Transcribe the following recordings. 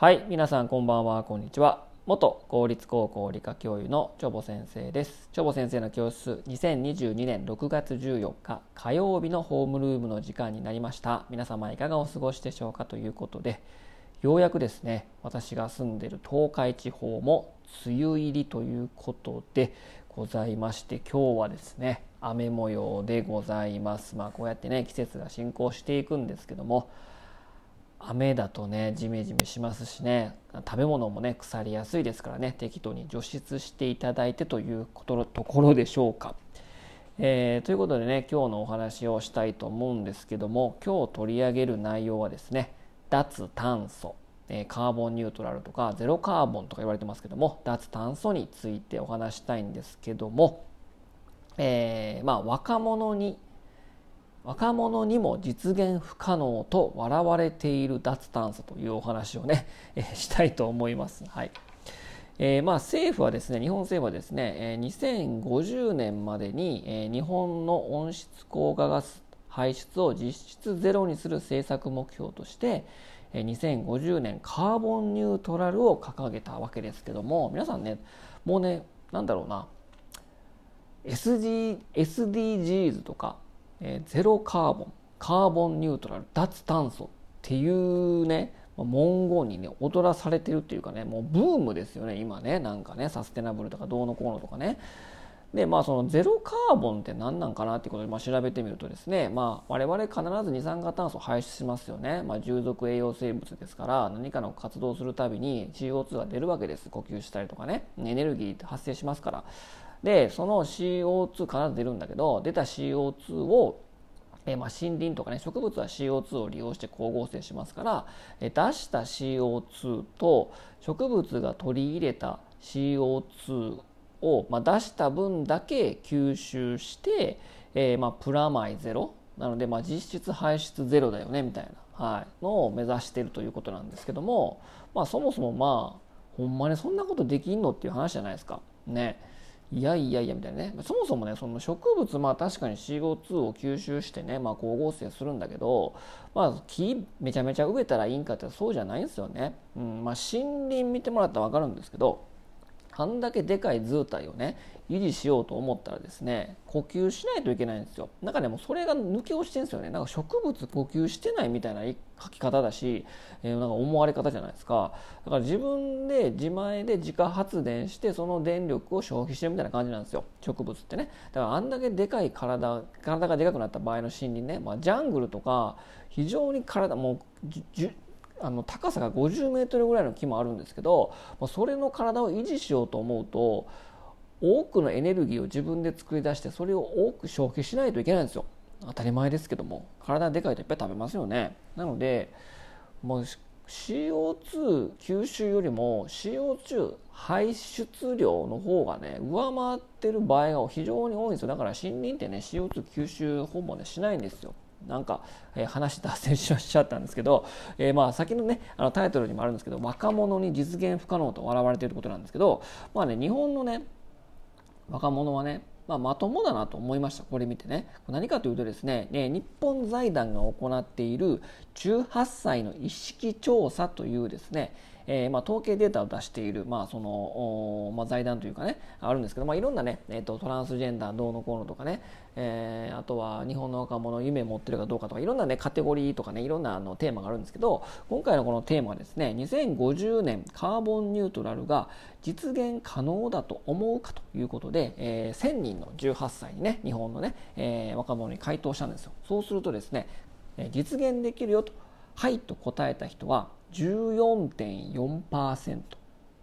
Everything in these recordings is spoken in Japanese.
はい皆さんこんばんはこんにちは。元公立高校理科教諭のチョボ先生です。チョボ先生の教室2022年6月14日火曜日のホームルームの時間になりました。皆様いかがお過ごしでしょうかということでようやくですね私が住んでいる東海地方も梅雨入りということでございまして今日はですね雨模様でございます。まあこうやってね季節が進行していくんですけども雨だとねジメジメしますしね。食べ物もね腐りやすいですからね。適当に除湿していただいてということところでしょうか。えー、ということでね今日のお話をしたいと思うんですけども今日取り上げる内容はですね脱炭素、え、カーボンニュートラルとかゼロカーボンとか言われてますけども脱炭素についてお話したいんですけども、えー、まあ若者に若者にも実現不可能と笑われている脱炭素というお話をね、えー、したいと思います。はいえー、まあ政府はですね日本政府はですね、えー、2050年までに、えー、日本の温室効果ガス排出を実質ゼロにする政策目標として、えー、2050年カーボンニュートラルを掲げたわけですけども皆さんねもうねなんだろうな SG SDGs とかえー、ゼロカーボンカーボンニュートラル脱炭素っていうね文言にね踊らされてるっていうかねもうブームですよね今ねなんかねサステナブルとかどうのこうのとかね。でまあそのゼロカーボンって何なんかなっていうことでまあ調べてみるとですねまあ我々必ず二酸化炭素排出しますよね、まあ、従属栄養生物ですから何かの活動するたびに CO2 が出るわけです。呼吸したりとかね。エネルギーって発生しますから。でその CO2 必ず出るんだけど出た CO2 をえまあ、森林とかね植物は CO2 を利用して光合成しますから、え出した CO2 と植物が取り入れた CO2 を、まあ、出した分だけ吸収して、えー、まあ、プラマイゼロなので、まあ、実質排出ゼロだよねみたいな、はい、のを目指しているということなんですけども、まあ、そもそもまあほんまにそんなことできんのっていう話じゃないですか。ね。いやいやいやみたいなね。そもそもねその植物まあ確かに CO2 を吸収してね、まあ、光合成するんだけど、まあ、木めちゃめちゃ植えたらいいんかってそうじゃないんですよね、うんまあ、森林見てもらったら分かるんですけどあんだけでかい図体をね維持しようと思ったらですね呼吸しないといけないんですよ。なんかねもうそれが抜け落ちてるんですよね。なんか植物呼吸してないみたいな書き方だし、えー、なんか思われ方じゃないですか。だから自分で自前で自家発電してその電力を消費してるみたいな感じなんですよ。植物ってね。だからあんだけでかい体体がでかくなった場合の森林ね、まあ、ジャングルとか非常に体もうあの高さが50メートルぐらいの木もあるんですけどそれの体を維持しようと思うと多くのエネルギーを自分で作り出してそれを多く消費しないといけないんですよ。当たり前ですけども。体でかいといっぱい食べますよね。なのでもう CO2 吸収よりも CO2 排出量の方がね上回ってる場合が非常に多いんですよ。だから森林ってね CO2 吸収ほぼねしないんですよ。なんか、えー、話脱線しちゃったんですけど、えー、まあ先のねあのタイトルにもあるんですけど若者に実現不可能と笑われていることなんですけどまあね日本のね若者はね、まあ、まともだなと思いました。これ見てね。何かというとですねね日本財団が行っている18歳の意識調査というですねえー、まあ、統計データを出している、まあそのまあ、財団というかねあるんですけど、まあ、いろんなね、えーと、トランスジェンダーどうのこうのとかね、えー、あとは日本の若者夢持ってるかどうかとかいろんなねカテゴリーとかねいろんなあのテーマがあるんですけど今回のこのテーマはですね2050年カーボンニュートラルが実現可能だと思うかということで、えー、1000人の18歳にね日本のね、えー、若者に回答したんですよ。そうするとですね実現できるよとはいと答えた人は14.4%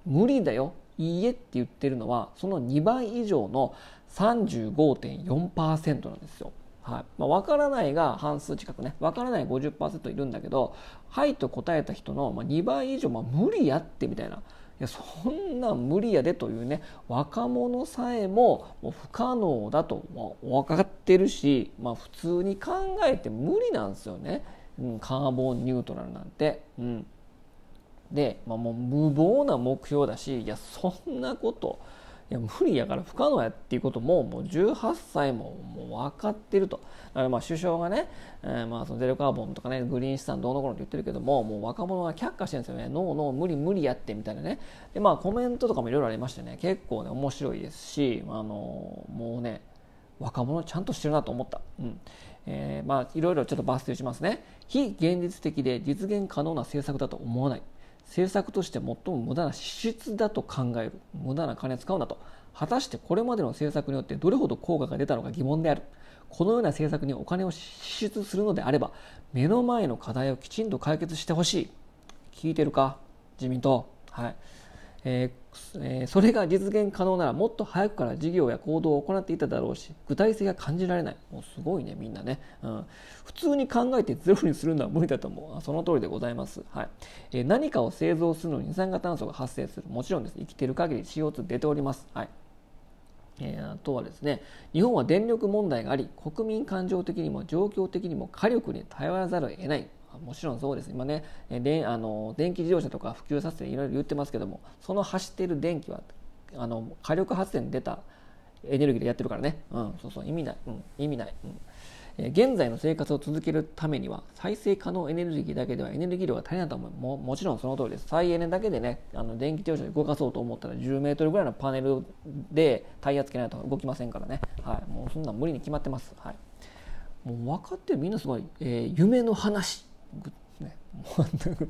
無理だよ。いいえって言ってるのはその2倍以上の35.4%なんですよ。はい。まあ、分からないが半数近くね。分からない50%いるんだけどはいと答えた人の2倍以上、まあ、無理やってみたいな。いやそんな無理やでというね若者さえももう不可能だと、まあ、分かってるし、まあ、普通に考えて無理なんですよね、うん、カーボンニュートラルなんて。うん。で、まあ、もう無謀な目標だしいやそんなこといや無理やから不可能やっていうことももう18歳ももう分かってるとだからまあ首相がね、えー、まあそのゼロカーボンとかねグリーン資産どうのこうのって言ってるけどももう若者は却下してるんですよねノーノー無理無理やってみたいなねでまあコメントとかもいろいろありましてね結構ね面白いですしあのもうね若者ちゃんとしてるなと思った。うんえー、まあいろいろちょっと抜粋しますね。非現実的で実現可能な政策だと思わない。政策として最も無駄な支出だと考える。無駄な金を使うなと。果たしてこれまでの政策によってどれほど効果が出たのか疑問である。このような政策にお金を支出するのであれば、目の前の課題をきちんと解決してほしい。聞いてるか？自民党。はい。えーえ、それが実現可能ならもっと早くから事業や行動を行っていただろうし具体性が感じられない。もうすごいねみんなね、うん、普通に考えてゼロにするのは無理だと思う。その通りでございます、はい。え、何かを製造するのに二酸化炭素が発生する。もちろんです。生きている限り CO2 出ております、はい。えー、あとはですね日本は電力問題があり国民感情的にも状況的にも火力に頼らざるを得ない。もちろんそうです。今ねであの電気自動車とか普及させていろいろ言ってますけどもその走っている電気はあの火力発電で出たエネルギーでやってるからね、うん、そうそう意味ない、うん、意味ない、うん。え現在の生活を続けるためには再生可能エネルギーだけではエネルギー量が足りないと思う。ももちろんその通りです。再エネだけでねあの電気自動車で動かそうと思ったら10メートルぐらいのパネルでタイヤつけないと動きませんからね、はい、もうそんな無理に決まってます、はい、もう分かってる。みんなすごい、えー、夢の話。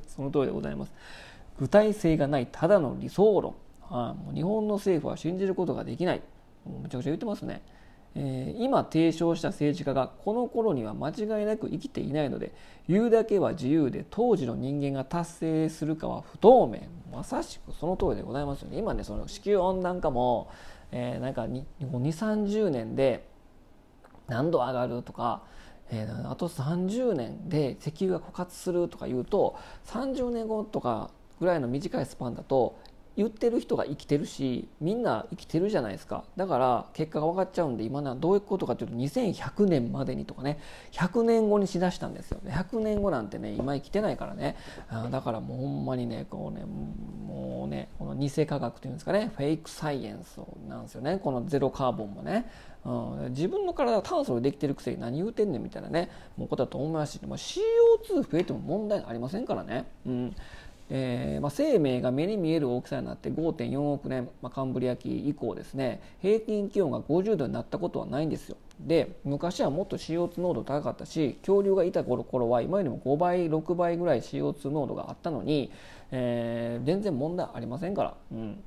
その通りでございます。具体性がないただの理想論、はあ、もう日本の政府は信じることができない。もうめちゃくちゃ言ってますね、えー、今提唱した政治家がこの頃には間違いなく生きていないので言うだけは自由で当時の人間が達成するかは不透明。まさしくその通りでございますよね。今ねその地球温暖化も、えー、なんか2 3 0年で何度上がるとかえー、あと30年で石油が枯渇するとか言うと30年後とかぐらいの短いスパンだと言ってる人が生きてるしみんな生きてるじゃないですか。だから結果が分かっちゃうんで今のはどういうことかというと2100年までにとかね。100年後にしだしたんですよ100年後なんてね今生きてないからね。だからもうほんまにねこうねもうねこの偽科学というんですかね。フェイクサイエンスなんですよね。このゼロカーボンもね。うん、自分の体は炭素でできてるくせに何言うてんねんみたいなねもうことだと思いますし、まあ、CO2 増えても問題ありませんからね。うん。えーまあ、生命が目に見える大きさになって5.4億年、まあ、カンブリア紀以降ですね平均気温が50度になったことはないんですよ。で昔はもっと CO2 濃度高かったし恐竜がいた頃は今よりも5倍6倍ぐらい CO2 濃度があったのに、えー、全然問題ありませんから、うん、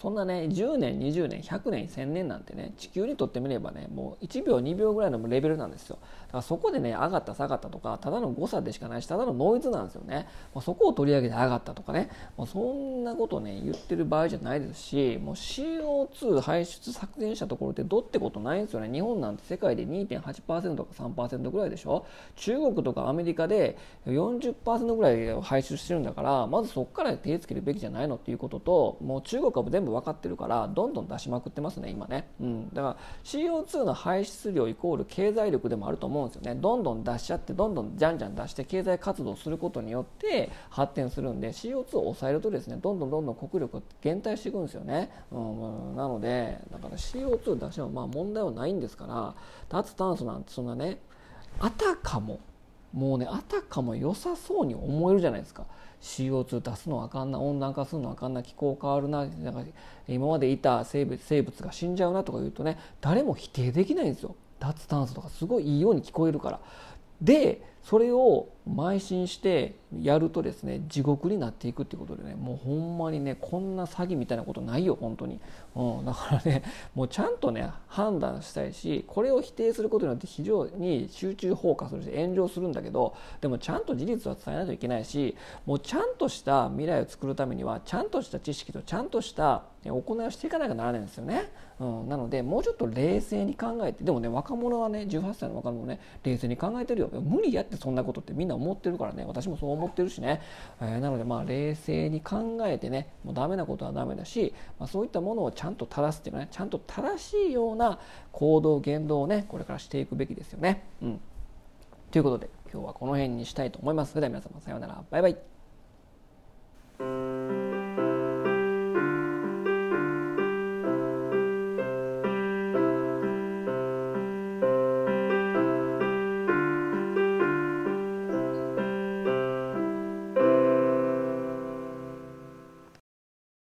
そんなね10年20年100年1000年なんてね地球にとってみればねもう1秒2秒ぐらいのレベルなんですよ。だからそこでね上がった下がったとかただの誤差でしかないしただのノイズなんですよね、まあ、そこを取り上げて上がったとかね。もうそんなことね言ってる場合じゃないですしもう CO2 排出削減したところってどってことないんですよね。日本なんて世界で2.8%とか3%ぐらいでしょ。中国とかアメリカで40%ぐらい排出してるんだからまずそこから手つけるべきじゃないのっていうことともう中国は全部分かってるからどんどん出しまくってますね今ね、うん、だから CO2 の排出量イコール経済力でもあると思うんですよね。どんどん出しちゃってどんどんじゃんじゃん出して経済活動することによって発展するんで CO2 を抑えるとですねどんどんどんどん国力減退していくんですよね、うん、なのでだから CO2 出してもまあ問題はないんですから脱炭素なんてそんなねあたかももうねあたかも良さそうに思えるじゃないですか。CO2 出すのあかんな温暖化するのあかんな気候変わるななんか今までいた生物生物が死んじゃうなとか言うとね誰も否定できないんですよ。脱炭素とかすごいいいように聞こえるから。でそれを邁進してやるとですね地獄になっていくっていうことでねもうほんまにねこんな詐欺みたいなことないよ本当に、うん、だからねもうちゃんとね判断したいしこれを否定することによって非常に集中放火するし炎上するんだけどでもちゃんと事実は伝えないといけないしもうちゃんとした未来を作るためにはちゃんとした知識とちゃんとした行いをしていかなきゃならないんですよね、うん、なのでもうちょっと冷静に考えてでもね若者はね18歳の若者ね冷静に考えてるよ。無理やってそんなことってみんな思ってるからね私もそう思ってるしね、えー、なのでまあ冷静に考えてねもうダメなことはダメだし、まあ、そういったものをちゃんと正すっていうかねちゃんと正しいような行動言動をねこれからしていくべきですよね。うん、ということで今日はこの辺にしたいと思います。それでは皆様さようならバイバイ。